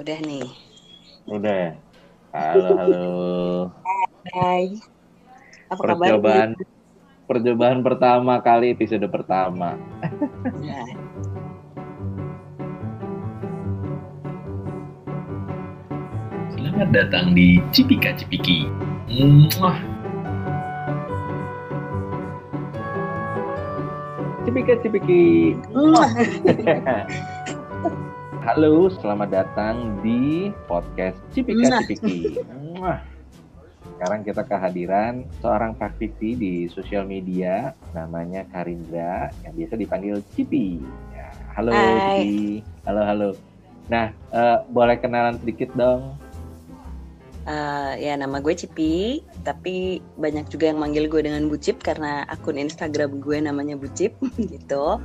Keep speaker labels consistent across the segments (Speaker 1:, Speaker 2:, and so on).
Speaker 1: udah nih.
Speaker 2: Udah ya? Halo, halo.
Speaker 1: Hai. Apa kabar?
Speaker 2: Percobaan percobaan pertama kali episode pertama.
Speaker 1: Ya.
Speaker 3: Selamat datang di Cipika Cipiki. Mwah.
Speaker 2: Cipika cipiki.
Speaker 1: Mwah.
Speaker 2: Halo, selamat datang di podcast Cipika
Speaker 1: Mwah.
Speaker 2: Cipiki. Sekarang kita kehadiran seorang praktisi di sosial media namanya Karindra yang biasa dipanggil Cipi. Ya, halo
Speaker 1: Hai.
Speaker 2: Cipi. Halo, halo. Nah, eh, boleh kenalan sedikit dong?
Speaker 1: Eh, ya nama gue Cipi, tapi banyak juga yang manggil gue dengan Bucip karena akun Instagram gue namanya Bucip gitu.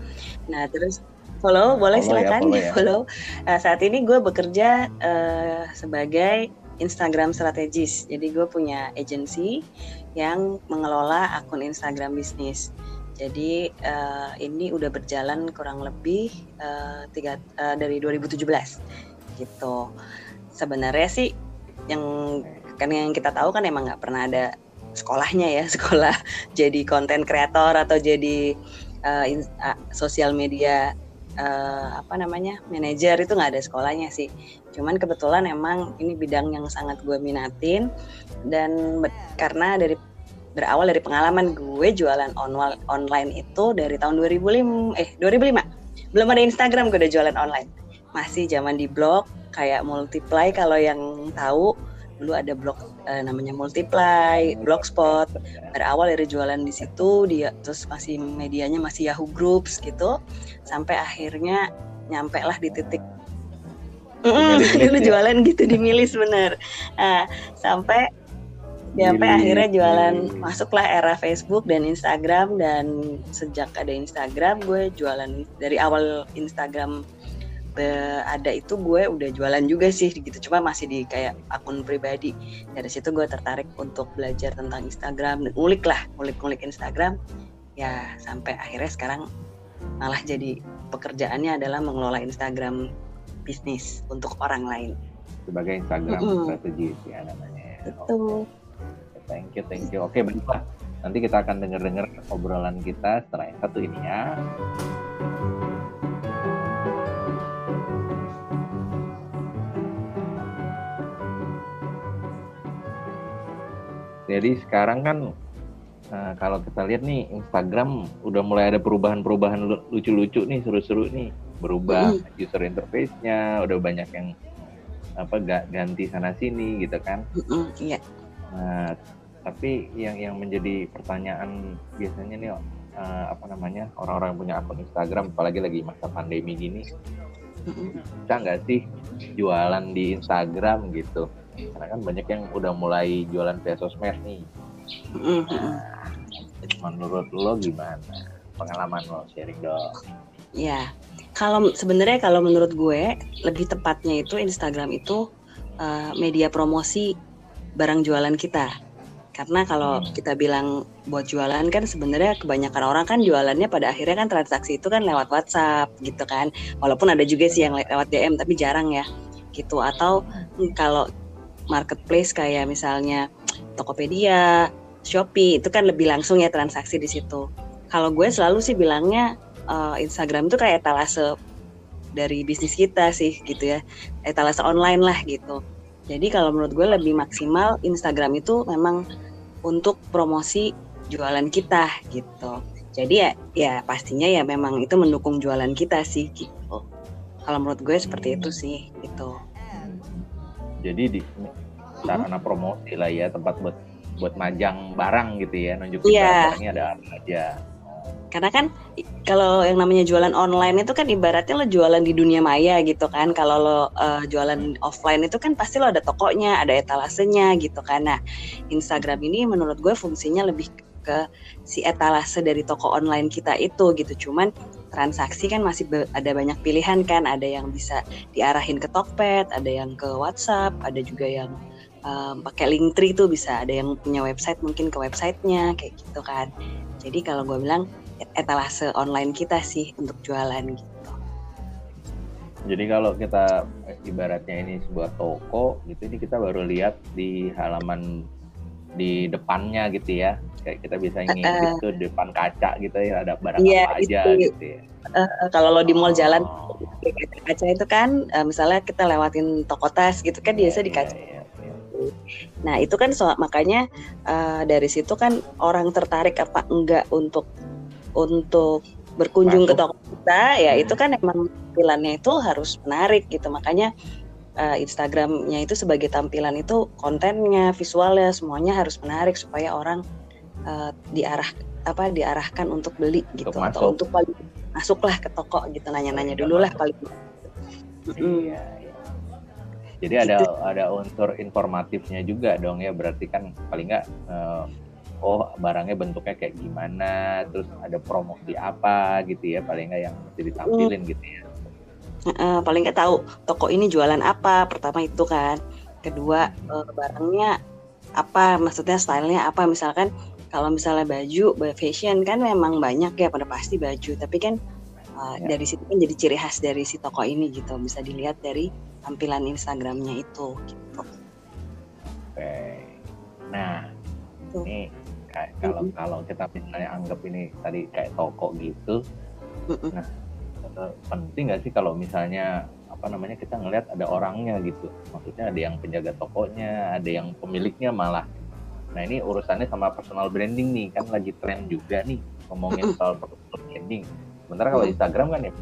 Speaker 1: Nah terus follow boleh
Speaker 2: Follow ya,
Speaker 1: silakan
Speaker 2: follow
Speaker 1: di
Speaker 2: ya.
Speaker 1: follow. Eh, saat ini gue bekerja eh, sebagai Instagram strategis. Jadi gue punya agency yang mengelola akun Instagram bisnis. Jadi eh, ini udah berjalan kurang lebih eh, tiga eh, dari 2017 gitu. Sebenarnya sih yang kan yang kita tahu kan emang nggak pernah ada sekolahnya ya sekolah jadi konten kreator atau jadi in- ah, sosial media eh, apa namanya manajer itu nggak ada sekolahnya sih. Cuman kebetulan emang ini bidang yang sangat gue minatin dan karena dari berawal dari pengalaman gue jualan onwal- online itu dari tahun 2005 eh 2005 belum ada Instagram gue udah jualan online. Masih zaman di blog kayak multiply kalau yang tahu dulu ada blog eh, namanya multiply blogspot. Berawal dari jualan di situ dia terus masih medianya masih Yahoo Groups gitu. Sampai akhirnya nyampe lah di titik
Speaker 2: Milis
Speaker 1: dulu
Speaker 2: ya?
Speaker 1: jualan gitu di milis bener. Nah, sampai sampai akhirnya jualan
Speaker 2: milis.
Speaker 1: masuklah era Facebook dan Instagram. Dan sejak ada Instagram gue jualan dari awal Instagram be- ada itu gue udah jualan juga sih gitu cuma masih di kayak akun pribadi dari situ gue tertarik untuk belajar tentang Instagram ngulik lah ngulik-ngulik Instagram ya sampai akhirnya sekarang malah jadi pekerjaannya adalah mengelola Instagram bisnis untuk orang lain
Speaker 2: sebagai Instagram
Speaker 1: Mm-mm.
Speaker 2: strategis ya namanya. ya.
Speaker 1: itu
Speaker 2: Oke, Thank you, thank you. Oke, baiklah. Nanti kita akan dengar-dengar obrolan kita setelah yang satu ini ya. Jadi sekarang kan eh, kalau kita lihat nih Instagram udah mulai ada perubahan-perubahan lu- lucu-lucu nih, seru-seru nih. Berubah user interface-nya, udah banyak yang apa ga- ganti sana sini gitu kan.
Speaker 1: Iya
Speaker 2: Nah, tapi yang yang menjadi pertanyaan biasanya nih eh, apa namanya orang-orang yang punya akun Instagram, apalagi lagi masa pandemi gini,
Speaker 1: Mm-mm.
Speaker 2: bisa nggak sih jualan di Instagram gitu? Karena kan banyak yang udah mulai jualan via sosmed nih.
Speaker 1: Mm-mm.
Speaker 2: Menurut lo gimana? Pengalaman lo sharing dong.
Speaker 1: Ya, kalau sebenarnya kalau menurut gue lebih tepatnya itu Instagram itu uh, media promosi barang jualan kita. Karena kalau
Speaker 2: Hmm.
Speaker 1: kita bilang buat jualan kan sebenarnya kebanyakan orang kan jualannya pada akhirnya kan transaksi itu kan lewat WhatsApp gitu kan. Walaupun ada juga sih yang le- lewat DM tapi jarang ya. Gitu atau hmm, kalau marketplace kayak misalnya Tokopedia, Shopee itu kan lebih langsung ya transaksi di situ. Kalau gue selalu sih bilangnya eh, Instagram itu kayak etalase dari bisnis kita sih gitu ya. Etalase online lah gitu. Jadi kalau menurut gue lebih maksimal Instagram itu memang untuk promosi jualan kita gitu. Jadi ya ya pastinya ya memang itu mendukung jualan kita sih gitu. Kalau menurut gue seperti itu sih gitu.
Speaker 2: Jadi di sarana promosi lah ya tempat buat buat majang barang gitu ya, nunjukin
Speaker 1: Iya.
Speaker 2: barangnya ada apa aja.
Speaker 1: karena kan kalau yang namanya jualan online itu kan ibaratnya lo jualan di dunia maya gitu kan. Kalau lo eh, jualan offline itu kan pasti lo ada tokonya ada etalasenya gitu kan. Nah Instagram ini menurut gue fungsinya lebih ke si etalase dari toko online kita itu gitu. Cuman transaksi kan masih ada banyak pilihan kan. Ada yang bisa diarahin ke Tokped ada yang ke WhatsApp ada juga yang em, pakai Linktree tuh bisa ada yang punya website mungkin ke websitenya kayak gitu kan jadi kalau gue bilang etalase online kita sih untuk jualan gitu.
Speaker 2: Jadi kalau kita ibaratnya ini sebuah toko gitu ini kita baru lihat di halaman di depannya gitu ya. Kayak kita bisa ngintip uh, tuh depan kaca gitu ya ada barang yeah, apa aja itu. gitu ya.
Speaker 1: Uh, kalau lo di mall oh. jalan kaca itu kan uh, misalnya kita lewatin toko tas gitu kan yeah, biasa di kaca. Yeah, yeah, Nah itu kan so, makanya uh, dari situ kan orang tertarik apa enggak untuk untuk berkunjung Masuk. ke toko kita ya hmm. itu kan emang tampilannya itu harus menarik gitu makanya uh, Instagramnya itu sebagai tampilan itu kontennya visualnya semuanya harus menarik supaya orang uh, diarah apa diarahkan untuk beli gitu untuk atau untuk paling masuklah ke toko gitu nanya-nanya dulu lah paling
Speaker 2: iya, iya. Jadi ada ada unsur informatifnya juga dong ya. Berarti kan paling nggak uh, oh barangnya bentuknya kayak gimana terus ada promosi apa gitu ya paling nggak yang mesti ditampilin hmm. gitu ya.
Speaker 1: Uh, paling nggak tahu toko ini jualan apa pertama itu kan. Kedua uh, barangnya apa maksudnya stylenya apa. Misalkan kalau misalnya baju fashion kan memang banyak ya pada pasti baju. Tapi kan uh, ya. dari situ kan jadi ciri khas dari si toko ini gitu bisa dilihat dari tampilan Instagramnya itu gitu.
Speaker 2: Oke. Nah, ini kayak kalau mm -hmm. kalau kita misalnya anggap ini tadi kayak toko gitu mm -hmm. nah eh, penting nggak sih kalau misalnya apa namanya kita ngelihat ada orangnya gitu maksudnya ada yang penjaga tokonya ada yang pemiliknya malah nah ini urusannya sama personal branding nih kan lagi tren juga nih ngomongin soal personal branding sementara kalau Instagram kan ya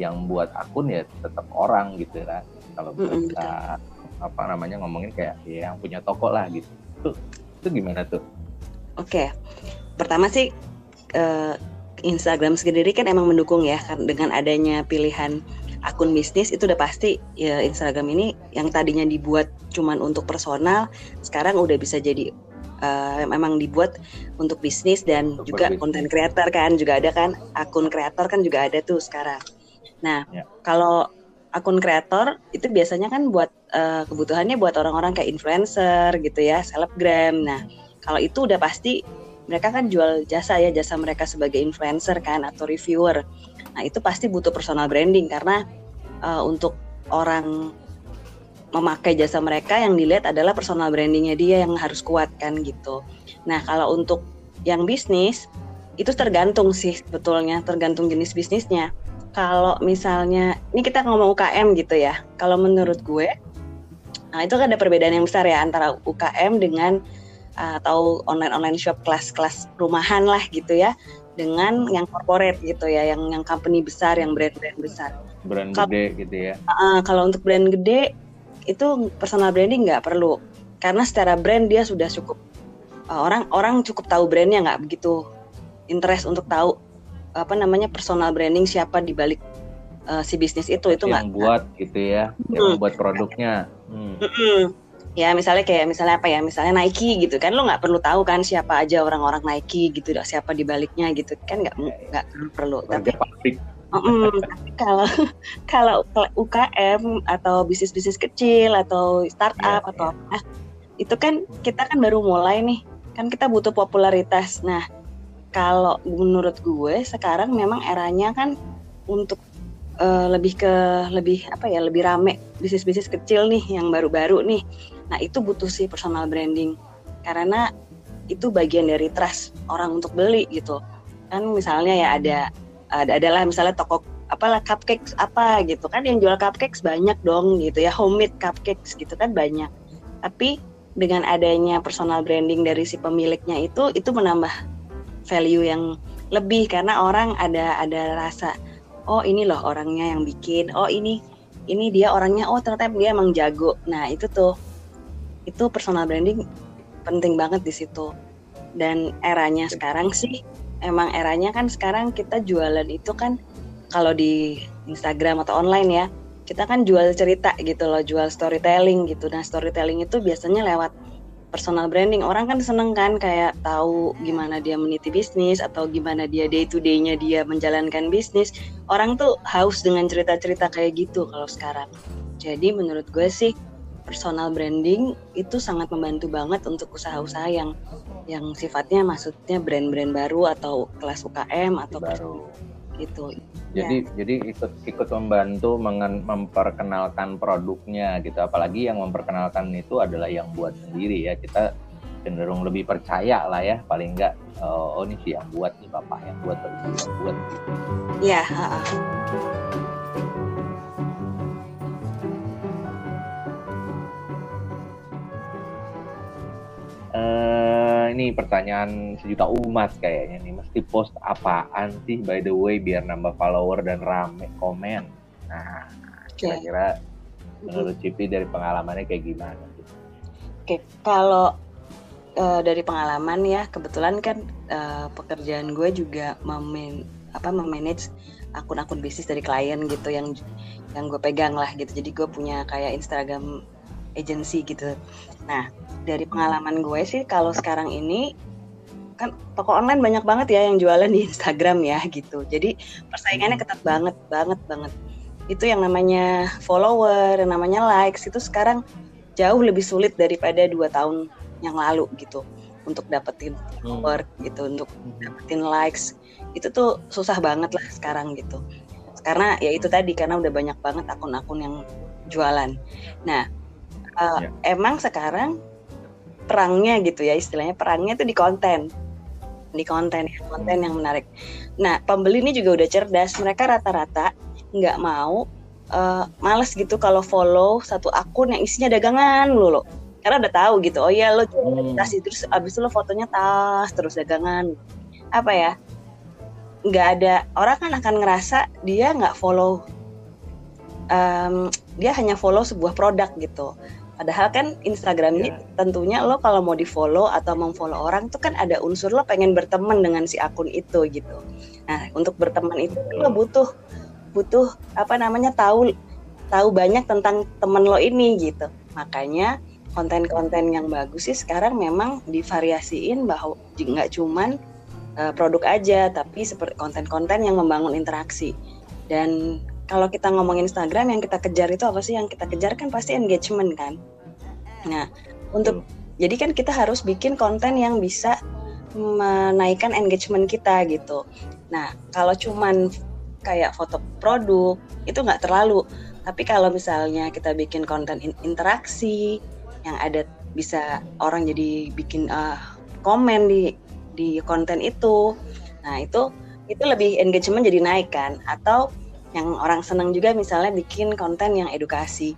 Speaker 2: yang buat akun ya tetap orang gitu kan kalau kita apa namanya ngomongin kayak ya yang punya toko lah gitu. Tuh itu gimana tuh?
Speaker 1: Oke, pertama sih uh, Instagram sendiri kan emang mendukung ya dengan adanya pilihan akun bisnis itu udah pasti ya Instagram ini yang tadinya dibuat cuman untuk personal sekarang udah bisa jadi uh, memang dibuat untuk bisnis dan untuk juga konten creator kan juga ada kan akun kreator kan juga ada tuh sekarang. Nah ya. kalau akun kreator itu biasanya kan buat uh, kebutuhannya buat orang-orang kayak influencer gitu ya selebgram. Nah kalau itu udah pasti mereka kan jual jasa ya, jasa mereka sebagai influencer kan atau reviewer. Nah, itu pasti butuh personal branding karena uh, untuk orang memakai jasa mereka yang dilihat adalah personal brandingnya dia yang harus kuat kan gitu. Nah, kalau untuk yang bisnis itu tergantung sih sebetulnya, tergantung jenis bisnisnya. Kalau misalnya ini kita ngomong UKM gitu ya. Kalau menurut gue Nah, itu kan ada perbedaan yang besar ya antara UKM dengan atau online online shop kelas-kelas rumahan lah gitu ya dengan yang corporate gitu ya yang yang company besar yang brand-brand besar
Speaker 2: brand kalo, gede gitu ya
Speaker 1: uh, kalau untuk brand gede itu personal branding nggak perlu karena secara brand dia sudah cukup uh, orang orang cukup tahu brandnya nggak begitu interest untuk tahu apa namanya personal branding siapa di balik uh, si bisnis itu itu
Speaker 2: nggak yang buat gitu ya hmm. yang buat produknya hmm.
Speaker 1: Hmm ya misalnya kayak misalnya apa ya misalnya Nike gitu kan lo nggak perlu tahu kan siapa aja orang-orang Nike gitu siapa di baliknya gitu kan nggak nggak perlu tapi Mm, kalau kalau UKM atau bisnis-bisnis kecil atau startup yeah, atau yeah. apa itu kan kita kan baru mulai nih. Kan kita butuh popularitas. Nah kalau menurut gue sekarang memang eranya kan untuk uh, lebih ke lebih apa ya lebih rame bisnis-bisnis kecil nih yang baru-baru nih. Nah itu butuh sih personal branding. Karena itu bagian dari trust orang untuk beli gitu. Kan misalnya ya ada ada adalah misalnya toko apalah cupcakes apa gitu kan yang jual cupcakes banyak dong gitu ya homemade cupcakes gitu kan banyak. Tapi dengan adanya personal branding dari si pemiliknya itu itu menambah value yang lebih karena orang ada ada rasa oh ini loh orangnya yang bikin oh ini ini dia orangnya oh ternyata dia emang jago nah itu tuh itu personal branding penting banget di situ dan eranya sekarang sih emang eranya kan sekarang kita jualan itu kan kalau di Instagram atau online ya kita kan jual cerita gitu loh jual storytelling gitu. Nah storytelling itu biasanya lewat personal branding. Orang kan seneng kan kayak tahu gimana dia meniti bisnis atau gimana dia day to day-nya dia menjalankan bisnis. Orang tuh haus dengan cerita-cerita kayak gitu kalau sekarang. Jadi menurut gue sih personal branding itu sangat membantu banget untuk usaha-usaha yang yang sifatnya maksudnya brand-brand baru atau kelas UKM atau
Speaker 2: baru.
Speaker 1: gitu.
Speaker 2: Jadi ya. jadi ikut ikut membantu mengen, memperkenalkan produknya gitu. Apalagi yang memperkenalkan itu adalah yang buat sendiri ya. Kita cenderung lebih percaya lah ya paling enggak oh, oh ini sih yang buat nih bapak yang buat yang buat gitu.
Speaker 1: Iya,
Speaker 2: Uh, ini pertanyaan sejuta umat kayaknya nih mesti post apaan sih by the way biar nambah follower dan rame komen nah kira-kira okay. menurut Cipi dari pengalamannya kayak gimana? Oke,
Speaker 1: okay. kalau uh, dari pengalaman ya kebetulan kan uh, pekerjaan gue juga memin apa memanage akun-akun bisnis dari klien gitu yang yang gue pegang lah gitu jadi gue punya kayak Instagram agency gitu. Nah dari pengalaman gue sih kalau sekarang ini kan toko online banyak banget ya yang jualan di Instagram ya gitu. Jadi persaingannya ketat banget banget banget. Itu yang namanya follower yang namanya likes itu sekarang jauh lebih sulit daripada dua tahun yang lalu gitu. Untuk dapetin hmm. follower hmm. gitu. Untuk dapetin likes itu tuh susah banget lah sekarang gitu. Karena ya itu tadi karena udah banyak banget akun-akun yang jualan. Nah uh, ya. emang sekarang perangnya gitu ya istilahnya perangnya itu di konten. Di konten ya konten yang menarik. Nah pembeli ini juga udah cerdas. Mereka rata-rata nggak mau uh, males gitu kalau follow satu akun yang isinya dagangan loh. Karena udah tahu gitu oh iya lo hmm. tas terus abis itu lo fotonya tas terus dagangan. Apa ya? Nggak ada. Orang kan akan ngerasa dia nggak follow um, dia hanya follow sebuah produk gitu Padahal kan Instagram ini yeah. tentunya lo kalau mau di follow atau memfollow orang tuh kan ada unsur lo pengen berteman dengan si akun itu gitu. Nah untuk berteman itu lo butuh butuh apa namanya tahu tahu banyak tentang temen lo ini gitu. Makanya konten-konten yang bagus sih sekarang memang divariasiin bahwa nggak cuman uh, produk aja tapi seperti konten-konten yang membangun interaksi dan kalau kita ngomong Instagram yang kita kejar itu apa sih? Yang kita kejar kan pasti engagement kan? Nah untuk hmm. jadi kan kita harus bikin konten yang bisa menaikkan engagement kita gitu. Nah kalau cuman kayak foto produk itu nggak terlalu. Tapi kalau misalnya kita bikin konten interaksi yang ada bisa orang jadi bikin uh, komen di di konten itu nah itu itu lebih engagement jadi naik kan? Atau yang orang senang juga misalnya bikin konten yang edukasi.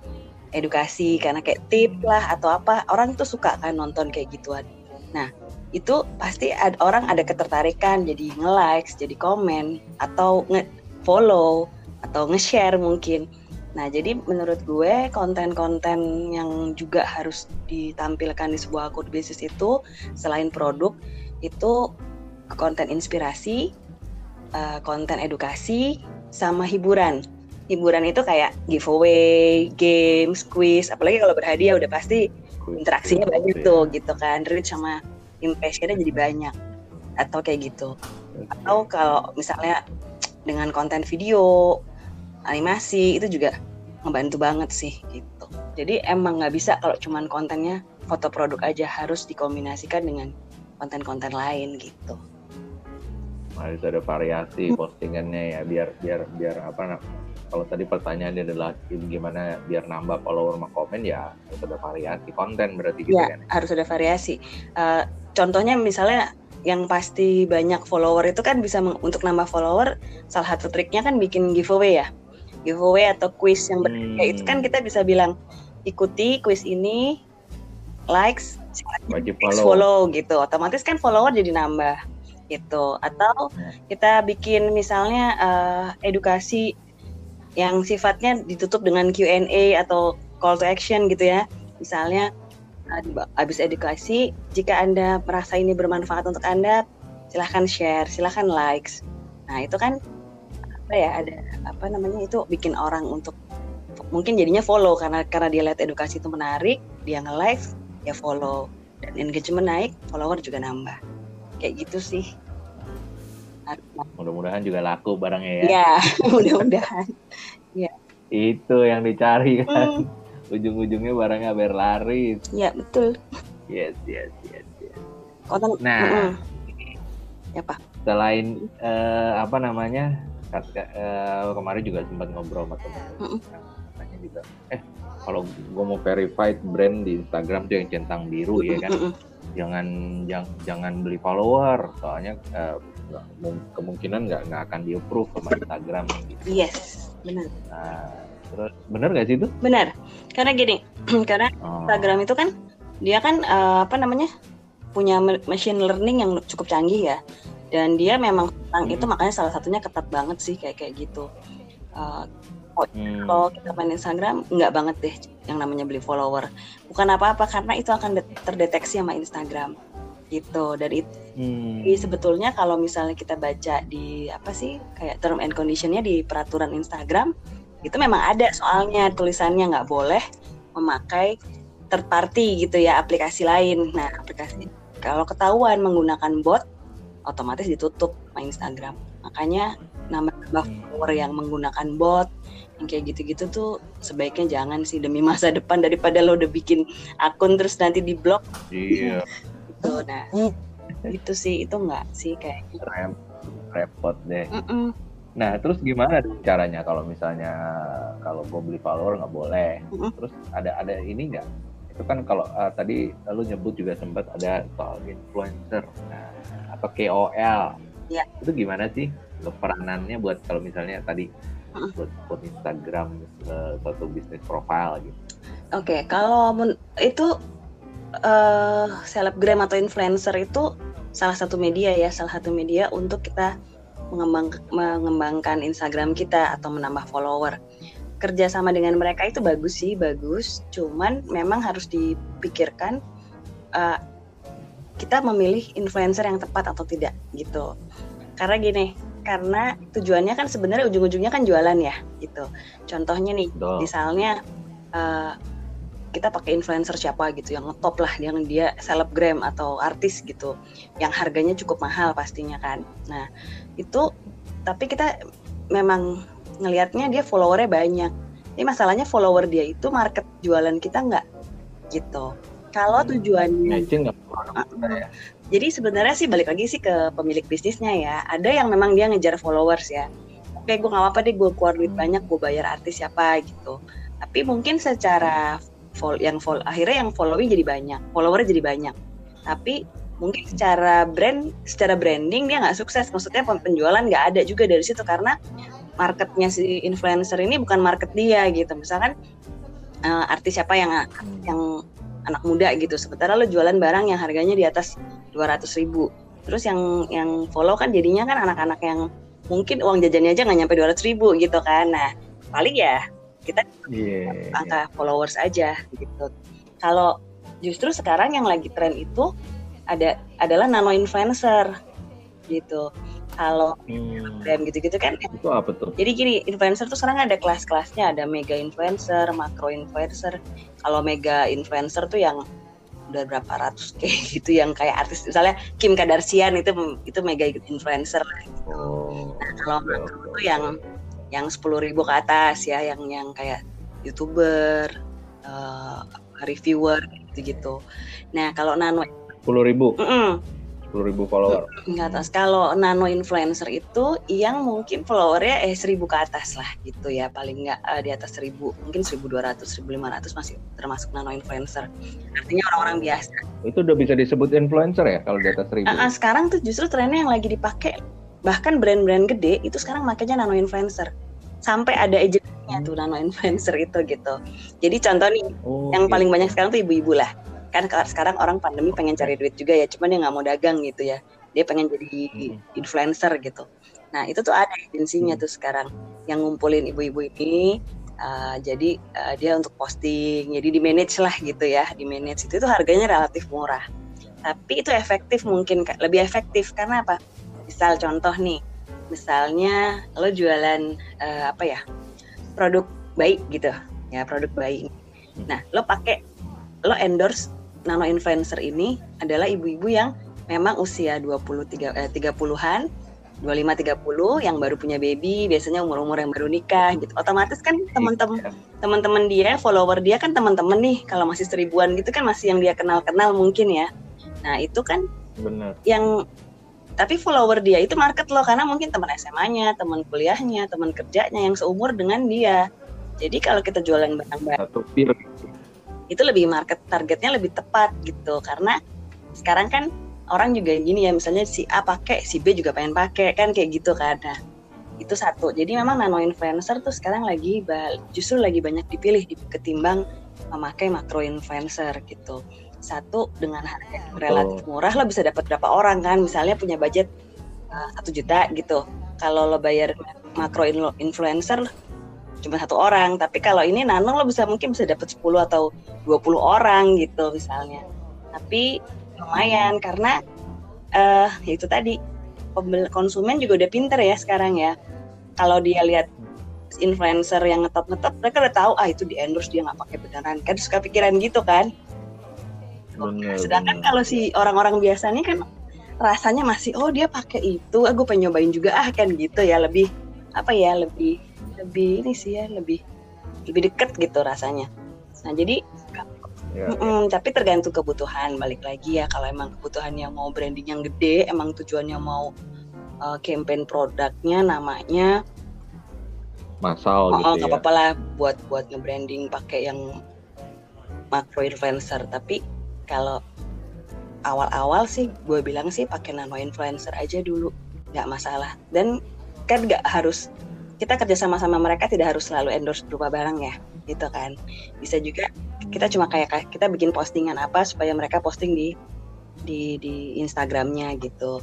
Speaker 1: Edukasi karena kayak tip lah atau apa orang tuh suka kan nonton kayak gituan. Nah itu pasti ada, orang ada ketertarikan jadi nge-likes jadi komen atau nge-follow atau nge-share mungkin. Nah, jadi menurut gue konten-konten yang juga harus ditampilkan di sebuah akun bisnis itu selain produk itu konten inspirasi, uh, konten edukasi, sama hiburan. Hiburan itu kayak giveaway, games, quiz, apalagi kalau berhadiah udah pasti interaksinya banyak tuh gitu kan, reach sama impressionnya jadi banyak atau kayak gitu. Atau kalau misalnya dengan konten video animasi itu juga ngebantu banget sih gitu. Jadi emang nggak bisa kalau cuman kontennya foto produk aja harus dikombinasikan dengan konten-konten lain gitu.
Speaker 2: Harus ada variasi postingannya ya biar biar biar apa kalau tadi pertanyaannya adalah gimana biar nambah follower sama komen ya harus ada variasi konten berarti gitu
Speaker 1: ya, kan? harus ada variasi. Uh, contohnya misalnya yang pasti banyak follower itu kan bisa untuk nambah follower salah satu triknya kan bikin giveaway ya giveaway atau quiz yang berbeda hmm. itu kan kita bisa bilang ikuti quiz ini likes
Speaker 2: wajib follow.
Speaker 1: follow gitu otomatis kan follower jadi nambah gitu. Atau ya. kita bikin misalnya uh, edukasi yang sifatnya ditutup dengan Q&A atau call to action gitu ya. Misalnya uh, habis edukasi jika anda merasa ini bermanfaat untuk anda silahkan share silahkan likes. Nah itu kan apa ya ada apa namanya itu bikin orang untuk mungkin jadinya follow karena karena dia lihat edukasi itu menarik dia nge-like ya follow. Dan engagement naik follower juga nambah kayak gitu sih.
Speaker 2: Mudah-mudahan juga laku barangnya ya.
Speaker 1: Ya mudah-mudahan. Ya
Speaker 2: itu yang dicari kan. Hmm. ujung-ujungnya barangnya berlaris
Speaker 1: ya betul.
Speaker 2: Yes yes yes,
Speaker 1: yes. Konten,
Speaker 2: nah.
Speaker 1: Mm -mm. ya pak.
Speaker 2: Selain uh, apa namanya uh, kemarin juga sempat ngobrol sama teman
Speaker 1: Mm-mm.
Speaker 2: nanya juga eh kalau gue mau verified brand di Instagram tuh yang centang biru ya kan?
Speaker 1: Mm-mm.
Speaker 2: Jangan jangan jangan beli follower soalnya uh, kemungkinan nggak nggak akan di approve sama Instagram gitu.
Speaker 1: Yes, benar.
Speaker 2: Nah, terus bener nggak sih itu?
Speaker 1: Benar. Karena gini, karena
Speaker 2: Oh.
Speaker 1: Instagram itu kan dia kan eh, apa namanya punya machine learning yang cukup canggih ya dan dia memang tentang
Speaker 2: Hmm.
Speaker 1: itu makanya salah satunya ketat banget sih kayak kayak gitu Eh,
Speaker 2: Hmm.
Speaker 1: kalau kita main Instagram nggak banget deh yang namanya beli follower bukan apa-apa karena itu akan de- terdeteksi sama Instagram gitu dari
Speaker 2: Hmm.
Speaker 1: Jadi sebetulnya kalau misalnya kita baca di apa sih kayak term and conditionnya di peraturan Instagram itu memang ada soalnya tulisannya nggak boleh memakai third party gitu ya aplikasi lain. Nah aplikasi kalau ketahuan menggunakan bot otomatis ditutup sama Instagram. Makanya nambah-nambah
Speaker 2: Hmm.
Speaker 1: follower yang menggunakan bot yang kayak gitu-gitu tuh sebaiknya jangan sih demi masa depan daripada lo udah bikin akun terus nanti di blok
Speaker 2: Iya,
Speaker 1: gitu. Nah itu sih itu nggak sih kayak
Speaker 2: rem- repot deh.
Speaker 1: Mm-mm.
Speaker 2: Nah, terus gimana caranya kalau misalnya kalau gue beli follower nggak boleh?
Speaker 1: Mm-mm.
Speaker 2: Terus ada ada ini nggak? Itu kan kalau uh, tadi lu nyebut juga sempat ada soal influencer nah, atau KOL.
Speaker 1: Iya.
Speaker 2: Itu gimana sih peranannya buat kalau misalnya tadi. Buat, buat Instagram uh, suatu bisnis profile gitu?
Speaker 1: Oke, kalau men- itu eh selebgram atau influencer itu salah satu media ya, salah satu media untuk kita mengembang mengembangkan Instagram kita atau menambah follower. Kerjasama dengan mereka itu bagus sih, bagus. Cuman memang harus dipikirkan eh, kita memilih influencer yang tepat atau tidak gitu. Karena gini, karena tujuannya kan sebenarnya ujung-ujungnya kan jualan ya, gitu. Contohnya nih,
Speaker 2: Betul.
Speaker 1: misalnya eh, kita pakai influencer siapa gitu yang ngetop lah yang dia selebgram atau artis gitu yang harganya cukup mahal pastinya kan nah itu tapi kita memang ngelihatnya dia followernya banyak ini masalahnya follower dia itu market jualan kita nggak gitu kalau
Speaker 2: Hmm.
Speaker 1: tujuannya
Speaker 2: Matching nggak ya?
Speaker 1: Jadi sebenarnya sih balik lagi sih ke pemilik bisnisnya ya. Ada yang memang dia ngejar followers ya. Oke, gue nggak apa-apa deh, gue keluar duit banyak, gue bayar artis siapa gitu. Tapi mungkin secara follow yang follow akhirnya yang following jadi banyak, followernya jadi banyak. Tapi mungkin secara brand, secara branding dia nggak sukses. Maksudnya pen- penjualan nggak ada juga dari situ karena marketnya si influencer ini bukan market dia gitu. Misalkan eh, artis siapa yang yang anak muda gitu sementara lo jualan barang yang harganya di atas 200 ribu terus yang yang follow kan jadinya kan anak-anak yang mungkin uang jajannya aja nggak nyampe 200 ribu gitu kan nah paling ya kita
Speaker 2: Iya.
Speaker 1: angka followers aja gitu kalau justru sekarang yang lagi tren itu ada adalah nano influencer gitu kalau
Speaker 2: Hmm.
Speaker 1: gitu-gitu kan
Speaker 2: Itu apa tuh?
Speaker 1: jadi gini, influencer tuh sekarang ada kelas-kelasnya, ada mega influencer, makro influencer. Kalau mega influencer tuh yang udah berapa ratus kayak gitu yang kayak artis misalnya Kim Kardashian itu itu mega influencer.
Speaker 2: Oh.
Speaker 1: Nah, kalau makro tuh yang yang 10.000 ribu ke atas ya, yang yang kayak youtuber, eh, reviewer gitu-gitu. Nah kalau nano,
Speaker 2: Sepuluh ribu,
Speaker 1: mm-mm,
Speaker 2: sepuluh ribu follower.
Speaker 1: ke atas. Kalau nano influencer itu yang mungkin followernya eh 1000 ke atas lah gitu ya paling nggak eh, di atas 1000 mungkin 1200 1500 masih termasuk nano influencer artinya orang-orang biasa.
Speaker 2: Itu udah bisa disebut influencer ya kalau di atas seribu?
Speaker 1: Ah, ah, sekarang tuh justru trennya yang lagi dipakai bahkan brand-brand gede itu sekarang makanya nano influencer sampai ada agensinya tuh nano influencer itu gitu. Jadi contoh nih
Speaker 2: Oh,
Speaker 1: yang
Speaker 2: gitu.
Speaker 1: paling banyak sekarang tuh ibu-ibu lah kan kalau sekarang orang pandemi pengen cari duit juga ya cuman dia nggak mau dagang gitu ya. Dia pengen jadi
Speaker 2: Hmm.
Speaker 1: influencer gitu. Nah itu tuh ada agensinya
Speaker 2: Hmm.
Speaker 1: tuh sekarang yang ngumpulin ibu-ibu ini uh, jadi uh, dia untuk posting jadi di manage lah gitu ya di manage itu itu harganya relatif murah. Tapi itu efektif mungkin lebih efektif karena apa? Misal contoh nih misalnya lo jualan uh, apa ya produk bayi gitu ya produk bayi nah lo pakai lo endorse nano influencer ini adalah ibu-ibu yang memang usia 23 eh, 30-an 25 30 yang baru punya baby biasanya umur-umur yang baru nikah gitu otomatis kan teman-teman
Speaker 2: Iya.
Speaker 1: teman-teman dia follower dia kan teman-teman nih kalau masih seribuan gitu kan masih yang dia kenal-kenal mungkin ya nah itu kan
Speaker 2: Bener.
Speaker 1: yang tapi follower dia itu market lo karena mungkin teman SMA-nya, teman kuliahnya, teman kerjanya yang seumur dengan dia. Jadi kalau kita jualan barang-barang itu lebih market targetnya lebih tepat gitu. Karena sekarang kan orang juga gini ya misalnya si A pakai si B juga pengen pakai kan kayak gitu kan. Nah itu satu. Jadi memang nano influencer tuh sekarang lagi justru lagi banyak dipilih ketimbang memakai makro influencer gitu. Satu dengan harga yang relatif murah lo bisa dapat berapa orang kan. Misalnya punya budget eh, satu uh, juta gitu. Kalau lo bayar makro influencer cuma satu orang tapi kalau ini nano lo bisa mungkin bisa dapat 10 atau 20 orang gitu misalnya. Tapi lumayan karena uh, itu tadi konsumen juga udah pinter ya sekarang ya. Kalau dia lihat influencer yang ngetop ngetop mereka udah tahu ah itu di endorse dia nggak pakai beneran. Kan suka pikiran gitu kan. Bener, sedangkan kalau si orang-orang biasa nih kan rasanya masih oh dia pakai itu aku ah, pengen nyobain juga ah kan gitu ya lebih apa ya lebih lebih ini sih ya lebih lebih deket gitu rasanya nah jadi ya, mm -mm, ya. tapi tergantung kebutuhan balik lagi ya kalau emang kebutuhannya mau branding yang gede emang tujuannya mau uh, campaign produknya namanya
Speaker 2: masal
Speaker 1: oh, gitu ya. apa-apa lah buat buat nge-branding pakai yang macro influencer tapi kalau awal-awal sih gue bilang sih pakai nano influencer aja dulu nggak masalah dan kan nggak harus kita kerja sama sama mereka tidak harus selalu endorse berupa barang ya gitu kan. Bisa juga kita cuma kayak kita bikin postingan apa supaya mereka posting di di di Instagramnya gitu.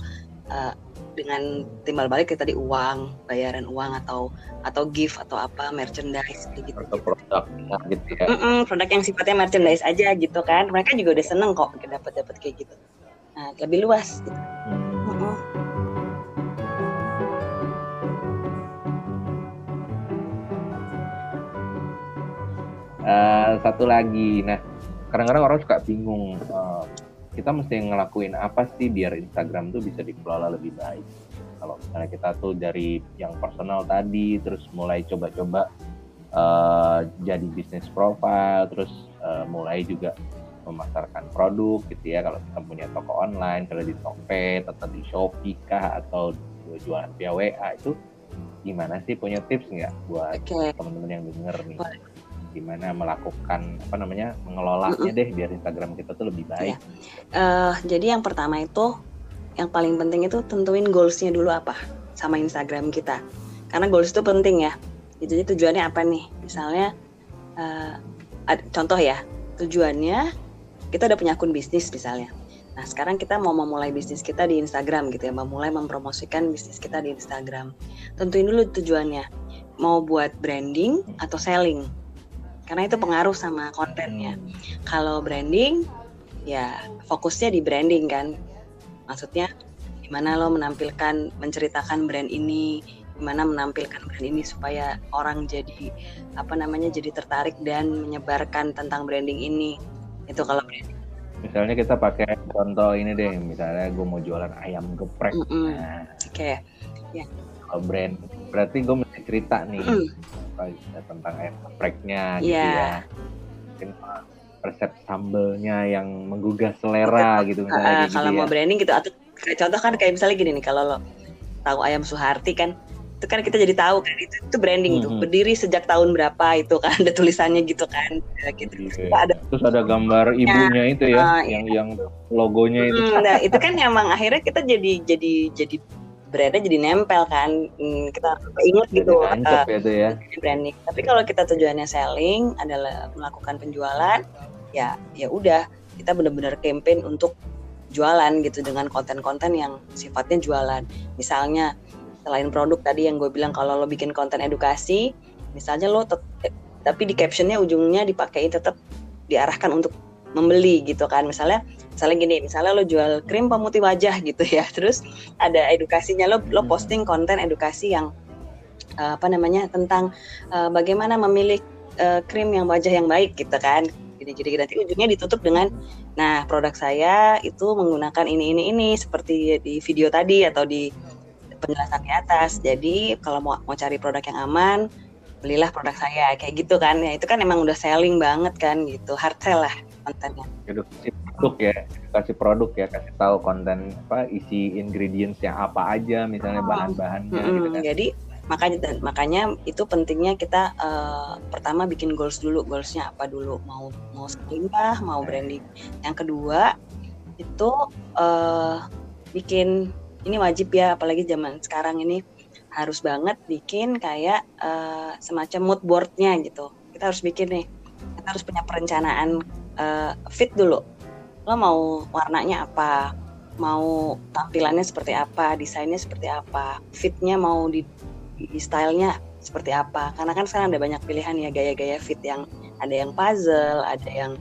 Speaker 1: Uh, dengan timbal balik kita tadi uang bayaran uang atau atau gift atau apa merchandise gitu.
Speaker 2: Atau produk gitu ya.
Speaker 1: Mm -mm, produk yang sifatnya merchandise aja gitu kan. Mereka juga udah seneng kok dapat dapat kayak gitu. Nah lebih luas gitu. hmm.
Speaker 2: Uh, satu lagi, nah kadang-kadang orang suka bingung, uh, kita mesti ngelakuin apa sih biar Instagram tuh bisa dikelola lebih baik. Kalau misalnya kita tuh dari yang personal tadi, terus mulai coba-coba uh, jadi bisnis profile, terus uh, mulai juga memasarkan produk gitu ya. Kalau kita punya toko online, kalau di Tokped atau di Shopee kah atau jualan via WA itu gimana sih punya tips nggak buat okay. teman-teman yang denger nih? Gimana melakukan apa namanya mengelolanya mm deh biar Instagram kita tuh lebih baik. Ya.
Speaker 1: Uh, jadi yang pertama itu yang paling penting itu tentuin goalsnya dulu apa sama Instagram kita. Karena goals itu penting ya. Jadi tujuannya apa nih? Misalnya uh, contoh ya tujuannya kita udah punya akun bisnis misalnya. Nah sekarang kita mau memulai bisnis kita di Instagram gitu ya, memulai mempromosikan bisnis kita di Instagram. Tentuin dulu tujuannya, mau buat branding atau selling karena itu pengaruh sama kontennya. Hmm. Kalau branding, ya fokusnya di branding kan. Maksudnya gimana lo menampilkan, menceritakan brand ini, gimana menampilkan brand ini supaya orang jadi apa namanya jadi tertarik dan menyebarkan tentang branding ini. Itu kalau branding.
Speaker 2: Misalnya kita pakai contoh ini deh, misalnya gue mau jualan ayam geprek. Mm -mm.
Speaker 1: Nah, Oke, okay.
Speaker 2: ya. Kalau brand, berarti gue mesti cerita nih. Mm apa tentang ayam gepreknya gitu yeah. ya mungkin resep sambelnya yang menggugah selera gitu
Speaker 1: misalnya uh, gitu kalau ya. mau branding gitu atau contoh kan kayak misalnya gini nih kalau lo tahu ayam Suharti kan itu kan kita jadi tahu kan itu itu branding mm -hmm. tuh berdiri sejak tahun berapa itu kan ada tulisannya gitu kan gitu
Speaker 2: yeah. ada terus ada gambar ibunya itu ya uh, yang iya. yang logonya itu
Speaker 1: hmm, nah itu kan emang akhirnya kita jadi jadi jadi brandnya jadi nempel kan. Hmm, kita ingat gitu
Speaker 2: uh, itu ya.
Speaker 1: branding tapi kalau kita tujuannya selling adalah melakukan penjualan ya ya udah kita benar-benar campaign untuk jualan gitu dengan konten-konten yang sifatnya jualan. Misalnya selain produk tadi yang gue bilang kalau lo bikin konten edukasi misalnya lo tapi di captionnya ujungnya dipakai tetap diarahkan untuk membeli gitu kan. Misalnya misalnya gini misalnya lo jual krim pemutih wajah gitu ya. Terus ada edukasinya lo lo posting konten edukasi yang uh, apa namanya tentang uh, bagaimana memilih uh, krim yang wajah yang baik gitu kan. Jadi jadi nanti ujungnya ditutup dengan nah produk saya itu menggunakan ini ini ini seperti di video tadi atau di penjelasan di atas. Jadi kalau mau mau cari produk yang aman belilah produk saya. Kayak gitu kan. Ya itu kan emang udah selling banget kan gitu. Hard sell lah kontennya.
Speaker 2: Edukasi produk ya kasih produk ya kasih tahu konten apa isi ingredients yang apa aja misalnya
Speaker 1: Oh.
Speaker 2: bahan-bahannya
Speaker 1: Mm-mm,
Speaker 2: gitu kan.
Speaker 1: Jadi makanya makanya itu pentingnya kita eh, pertama bikin goals dulu goalsnya apa dulu mau mau scaling kah mau branding. Yang kedua itu eh, bikin ini wajib ya apalagi zaman sekarang ini harus banget bikin kayak eh, semacam mood boardnya gitu. Kita harus bikin nih kita harus punya perencanaan eh, fit dulu. Lo mau warnanya apa? Mau tampilannya seperti apa? Desainnya seperti apa? Fitnya mau di, di stylenya seperti apa? Karena kan sekarang ada banyak pilihan ya gaya-gaya fit yang ada yang puzzle ada yang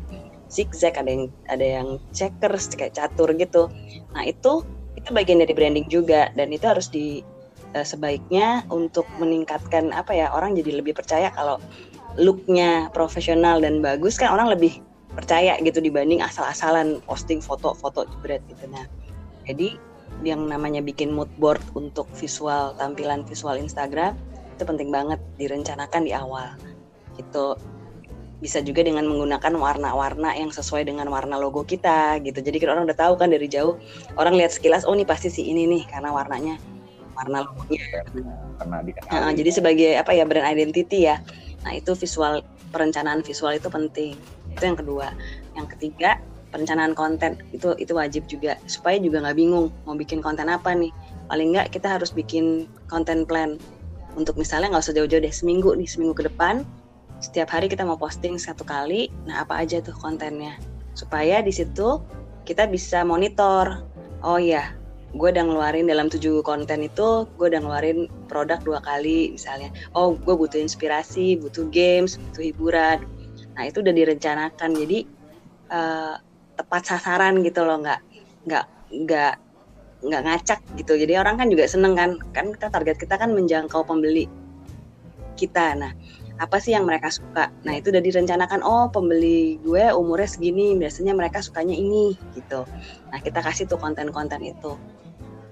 Speaker 1: zigzag ada yang ada yang checkers kayak catur gitu. Nah itu itu bagian dari branding juga. Dan itu harus di eh, sebaiknya untuk meningkatkan apa ya orang jadi lebih percaya kalau looknya profesional dan bagus kan orang lebih percaya gitu dibanding asal-asalan posting foto-foto jebret gitu. Nah jadi yang namanya bikin mood board untuk visual tampilan visual Instagram itu penting banget direncanakan di awal. Gitu. Bisa juga dengan menggunakan warna-warna yang sesuai dengan warna logo kita gitu. Jadi kan orang udah tahu kan dari jauh orang lihat sekilas oh ini pasti si ini nih karena warnanya warna logonya.
Speaker 2: Karena dikenal.
Speaker 1: Nah, jadi sebagai apa ya brand identity ya. Nah itu visual perencanaan visual itu penting. Itu yang kedua. Yang ketiga perencanaan konten itu itu wajib juga supaya juga nggak bingung mau bikin konten apa nih. Paling nggak kita harus bikin konten plan untuk misalnya nggak usah jauh-jauh deh seminggu nih seminggu ke depan setiap hari kita mau posting satu kali. Nah apa aja tuh kontennya supaya di situ kita bisa monitor. Oh iya gue udah ngeluarin dalam tujuh konten itu gue udah ngeluarin produk dua kali misalnya oh gue butuh inspirasi butuh games butuh hiburan nah itu udah direncanakan. Jadi eh, tepat sasaran gitu loh nggak nggak nggak nggak ngacak gitu. Jadi orang kan juga seneng kan. Kan kita target kita kan menjangkau pembeli kita. Nah apa sih yang mereka suka? Nah itu udah direncanakan. Oh pembeli gue umurnya segini biasanya mereka sukanya ini gitu. Nah kita kasih tuh konten-konten itu.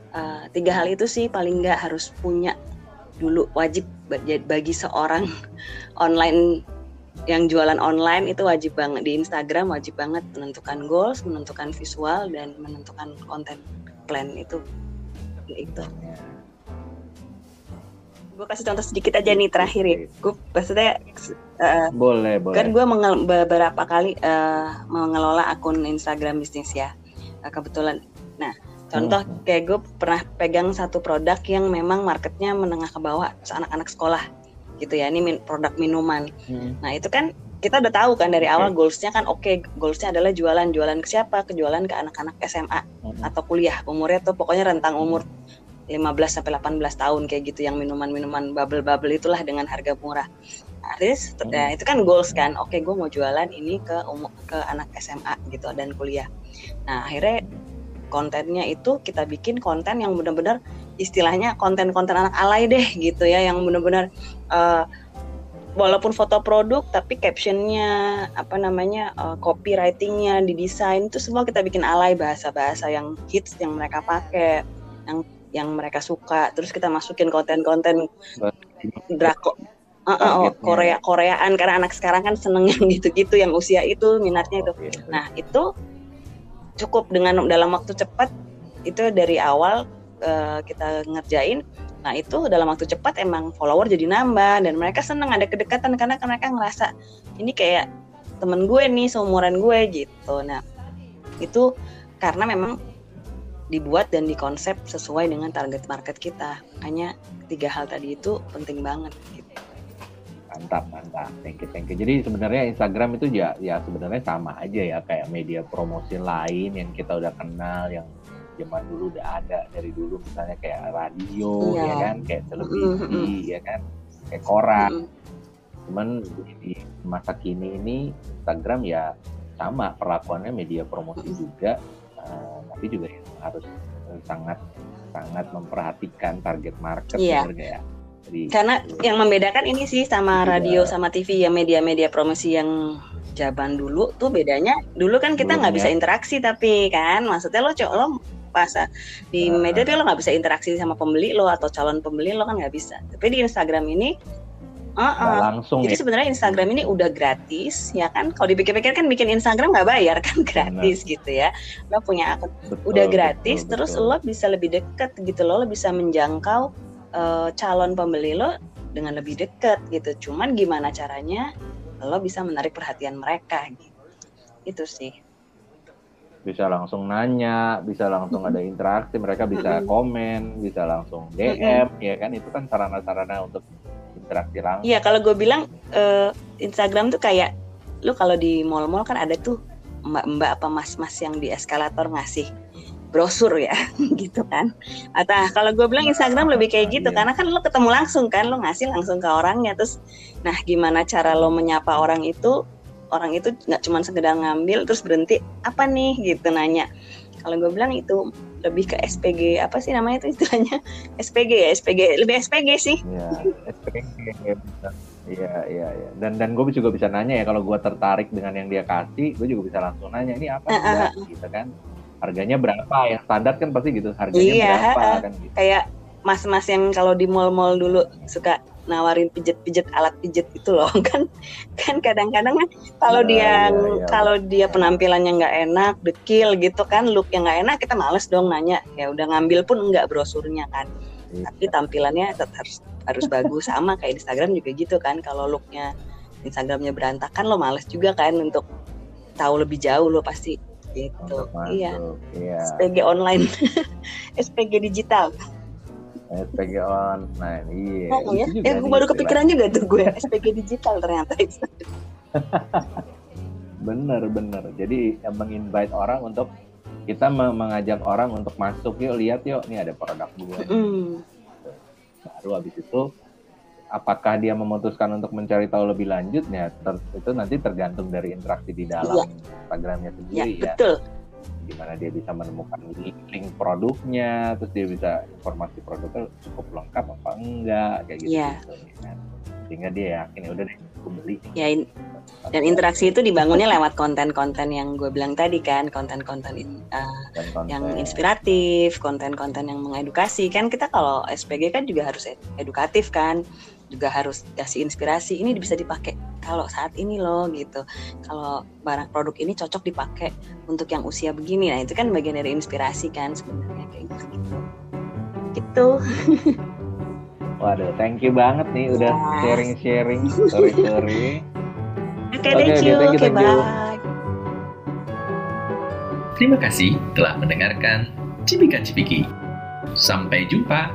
Speaker 1: Uh, tiga hal itu sih paling nggak harus punya dulu wajib bagi seorang online yang jualan online itu wajib banget. Di Instagram wajib banget menentukan goals menentukan visual dan menentukan konten plan itu. Itu. Gue kasih contoh sedikit aja nih terakhir ya. Gue maksudnya uh,
Speaker 2: boleh boleh.
Speaker 1: kan gue mengel- beberapa kali uh, mengelola akun Instagram bisnis ya. Uh, kebetulan. Nah contoh kayak gue pernah pegang satu produk yang memang marketnya menengah ke bawah anak-anak sekolah gitu ya ini min- produk minuman
Speaker 2: Hmm.
Speaker 1: nah itu kan kita udah tahu kan dari awal
Speaker 2: Oke.
Speaker 1: goalsnya kan oke goalsnya adalah jualan jualan ke siapa ke jualan ke anak-anak SMA
Speaker 2: Hmm.
Speaker 1: atau kuliah umurnya tuh pokoknya rentang umur 15 sampai 18 tahun kayak gitu yang minuman-minuman bubble-bubble itulah dengan harga murah. Nah, terus
Speaker 2: Hmm.
Speaker 1: ya, itu kan goals kan. Oke, gue mau jualan ini ke umu- ke anak SMA gitu dan kuliah. Nah, akhirnya kontennya itu kita bikin konten yang benar-benar istilahnya konten-konten anak alay deh gitu ya yang benar-benar eh, walaupun foto produk tapi captionnya apa namanya eh, copywritingnya didesain itu semua kita bikin alay bahasa-bahasa yang hits yang mereka pakai yang yang mereka suka terus kita masukin konten-konten drako Uh, uh, oh. Korea Koreaan karena anak sekarang kan seneng yang gitu-gitu yang usia itu minatnya itu. Nah, itu cukup dengan dalam waktu cepat itu dari awal eh, kita ngerjain. Nah, itu dalam waktu cepat emang follower jadi nambah dan mereka seneng ada kedekatan karena mereka ngerasa ini kayak temen gue nih seumuran gue gitu. Nah, itu karena memang dibuat dan dikonsep sesuai dengan target market kita. Makanya tiga hal tadi itu penting banget gitu.
Speaker 2: mantap mantap thank you thank you jadi sebenarnya Instagram itu ya ya sebenarnya sama aja ya kayak media promosi lain yang kita udah kenal yang zaman dulu udah ada dari dulu misalnya kayak radio
Speaker 1: Iya.
Speaker 2: ya kan kayak televisi
Speaker 1: Mm-mm.
Speaker 2: ya kan kayak koran
Speaker 1: Mm-mm.
Speaker 2: cuman di masa kini ini Instagram ya sama perlakuannya media promosi juga eh, tapi juga yang harus eh, sangat sangat memperhatikan target market
Speaker 1: Iya.
Speaker 2: ya Jadi,
Speaker 1: Karena yang membedakan ini sih sama
Speaker 2: Iya.
Speaker 1: radio sama TV ya media-media promosi yang zaman dulu tuh bedanya dulu kan kita nggak bisa
Speaker 2: ya.
Speaker 1: interaksi tapi kan maksudnya lo co- lo pas di
Speaker 2: Ah.
Speaker 1: media tapi lo nggak bisa interaksi sama pembeli lo atau calon pembeli lo kan nggak bisa tapi di Instagram ini Uh -uh.
Speaker 2: langsung
Speaker 1: Jadi
Speaker 2: ya.
Speaker 1: sebenarnya Instagram ini udah gratis, ya kan? Kalau dipikir-pikir kan bikin Instagram nggak bayar kan gratis gitu ya. Lo punya akun
Speaker 2: Betul,
Speaker 1: udah gratis,
Speaker 2: betul,
Speaker 1: terus
Speaker 2: betul.
Speaker 1: lo bisa lebih deket gitu loh, lo bisa menjangkau eh, calon pembeli lo dengan lebih deket gitu. Cuman gimana caranya lo bisa menarik perhatian mereka gitu. Itu sih.
Speaker 2: Bisa langsung nanya, bisa langsung ada interaksi, mereka bisa komen, bisa langsung DM, ya kan? Itu kan sarana-sarana untuk interaksi langsung.
Speaker 1: Iya, kalau gue bilang eh, Instagram tuh kayak lu kalau di mall-mall kan ada tuh mbak-mbak apa mas-mas yang di eskalator ngasih brosur ya, gitu kan. Atau kalau gue bilang Instagram lebih kayak gitu,
Speaker 2: iya.
Speaker 1: karena kan lo ketemu langsung kan, lo ngasih langsung ke orangnya. Terus, nah gimana cara lo menyapa orang itu? Orang itu nggak cuma sekedar ngambil terus berhenti apa nih gitu nanya. Kalau gue bilang itu lebih ke SPG apa sih namanya itu istilahnya SPG ya SPG lebih SPG sih.
Speaker 2: Iya, SPG bisa. Iya, iya, iya. Dan dan gue juga bisa nanya ya kalau gue tertarik dengan yang dia kasih, gue juga bisa langsung nanya ini apa
Speaker 1: ah,
Speaker 2: Mbak? gitu kan. Harganya berapa? Yang standar kan pasti gitu. Harganya
Speaker 1: Iya,
Speaker 2: berapa
Speaker 1: ah,
Speaker 2: kan gitu.
Speaker 1: kayak mas-mas yang kalau di mall-mall dulu suka nawarin pijet-pijet alat pijet itu loh kan kan kadang-kadang kan kalau
Speaker 2: Iya,
Speaker 1: dia
Speaker 2: iya, iya.
Speaker 1: kalau dia penampilannya nggak enak dekil gitu kan look yang nggak enak kita males dong nanya. Ya udah ngambil pun nggak brosurnya kan.
Speaker 2: Iya.
Speaker 1: tapi tampilannya tetap harus harus bagus. Sama kayak Instagram juga gitu kan kalau looknya Instagramnya berantakan lo males juga kan untuk tahu lebih jauh lo pasti. Gitu. Iya.
Speaker 2: Iya.
Speaker 1: SPG online. SPG digital
Speaker 2: SPG online. Iya.
Speaker 1: Oh, ya?
Speaker 2: Juga
Speaker 1: Eh,
Speaker 2: nih
Speaker 1: gue baru
Speaker 2: istilah.
Speaker 1: kepikiran juga tuh gue SPG digital ternyata.
Speaker 2: Bener bener. Jadi menginvite orang untuk kita me- mengajak orang untuk masuk yuk lihat yuk nih ada produk gue.
Speaker 1: Hmm.
Speaker 2: Baru habis itu apakah dia memutuskan untuk mencari tahu lebih lanjut ya ter- itu nanti tergantung dari interaksi di dalam Instagramnya
Speaker 1: Ya,
Speaker 2: sendiri ya.
Speaker 1: betul.
Speaker 2: Gimana dia bisa menemukan link, link produknya, terus dia bisa informasi produknya cukup lengkap apa enggak kayak gitu.
Speaker 1: Iya.
Speaker 2: kan. Sehingga dia yakin ya udah deh aku beli.
Speaker 1: Ya, in- dan interaksi itu dibangunnya lewat konten-konten yang gue bilang tadi kan, konten-konten uh,
Speaker 2: konten.
Speaker 1: yang inspiratif, konten-konten yang mengedukasi kan kita kalau SPG kan juga harus ed- edukatif kan, juga harus kasih inspirasi. Ini bisa dipakai kalau saat ini loh gitu. Kalau barang produk ini cocok dipakai untuk yang usia begini. Nah itu kan bagian dari inspirasi kan sebenarnya kayak gitu. Gitu.
Speaker 2: Waduh, thank you banget nih udah
Speaker 1: Yes.
Speaker 2: sharing-sharing story-story.
Speaker 1: Oke,
Speaker 2: Oke,
Speaker 1: thank
Speaker 2: oke,
Speaker 1: you.
Speaker 2: thank you,
Speaker 1: Oke,
Speaker 2: you.
Speaker 1: bye.
Speaker 3: Terima kasih telah mendengarkan Cipika Cipiki. Sampai jumpa.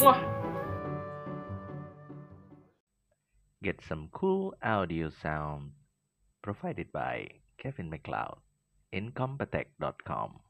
Speaker 3: Muah.
Speaker 4: Get some cool audio sound provided by Kevin McLeod. Incompetech.com.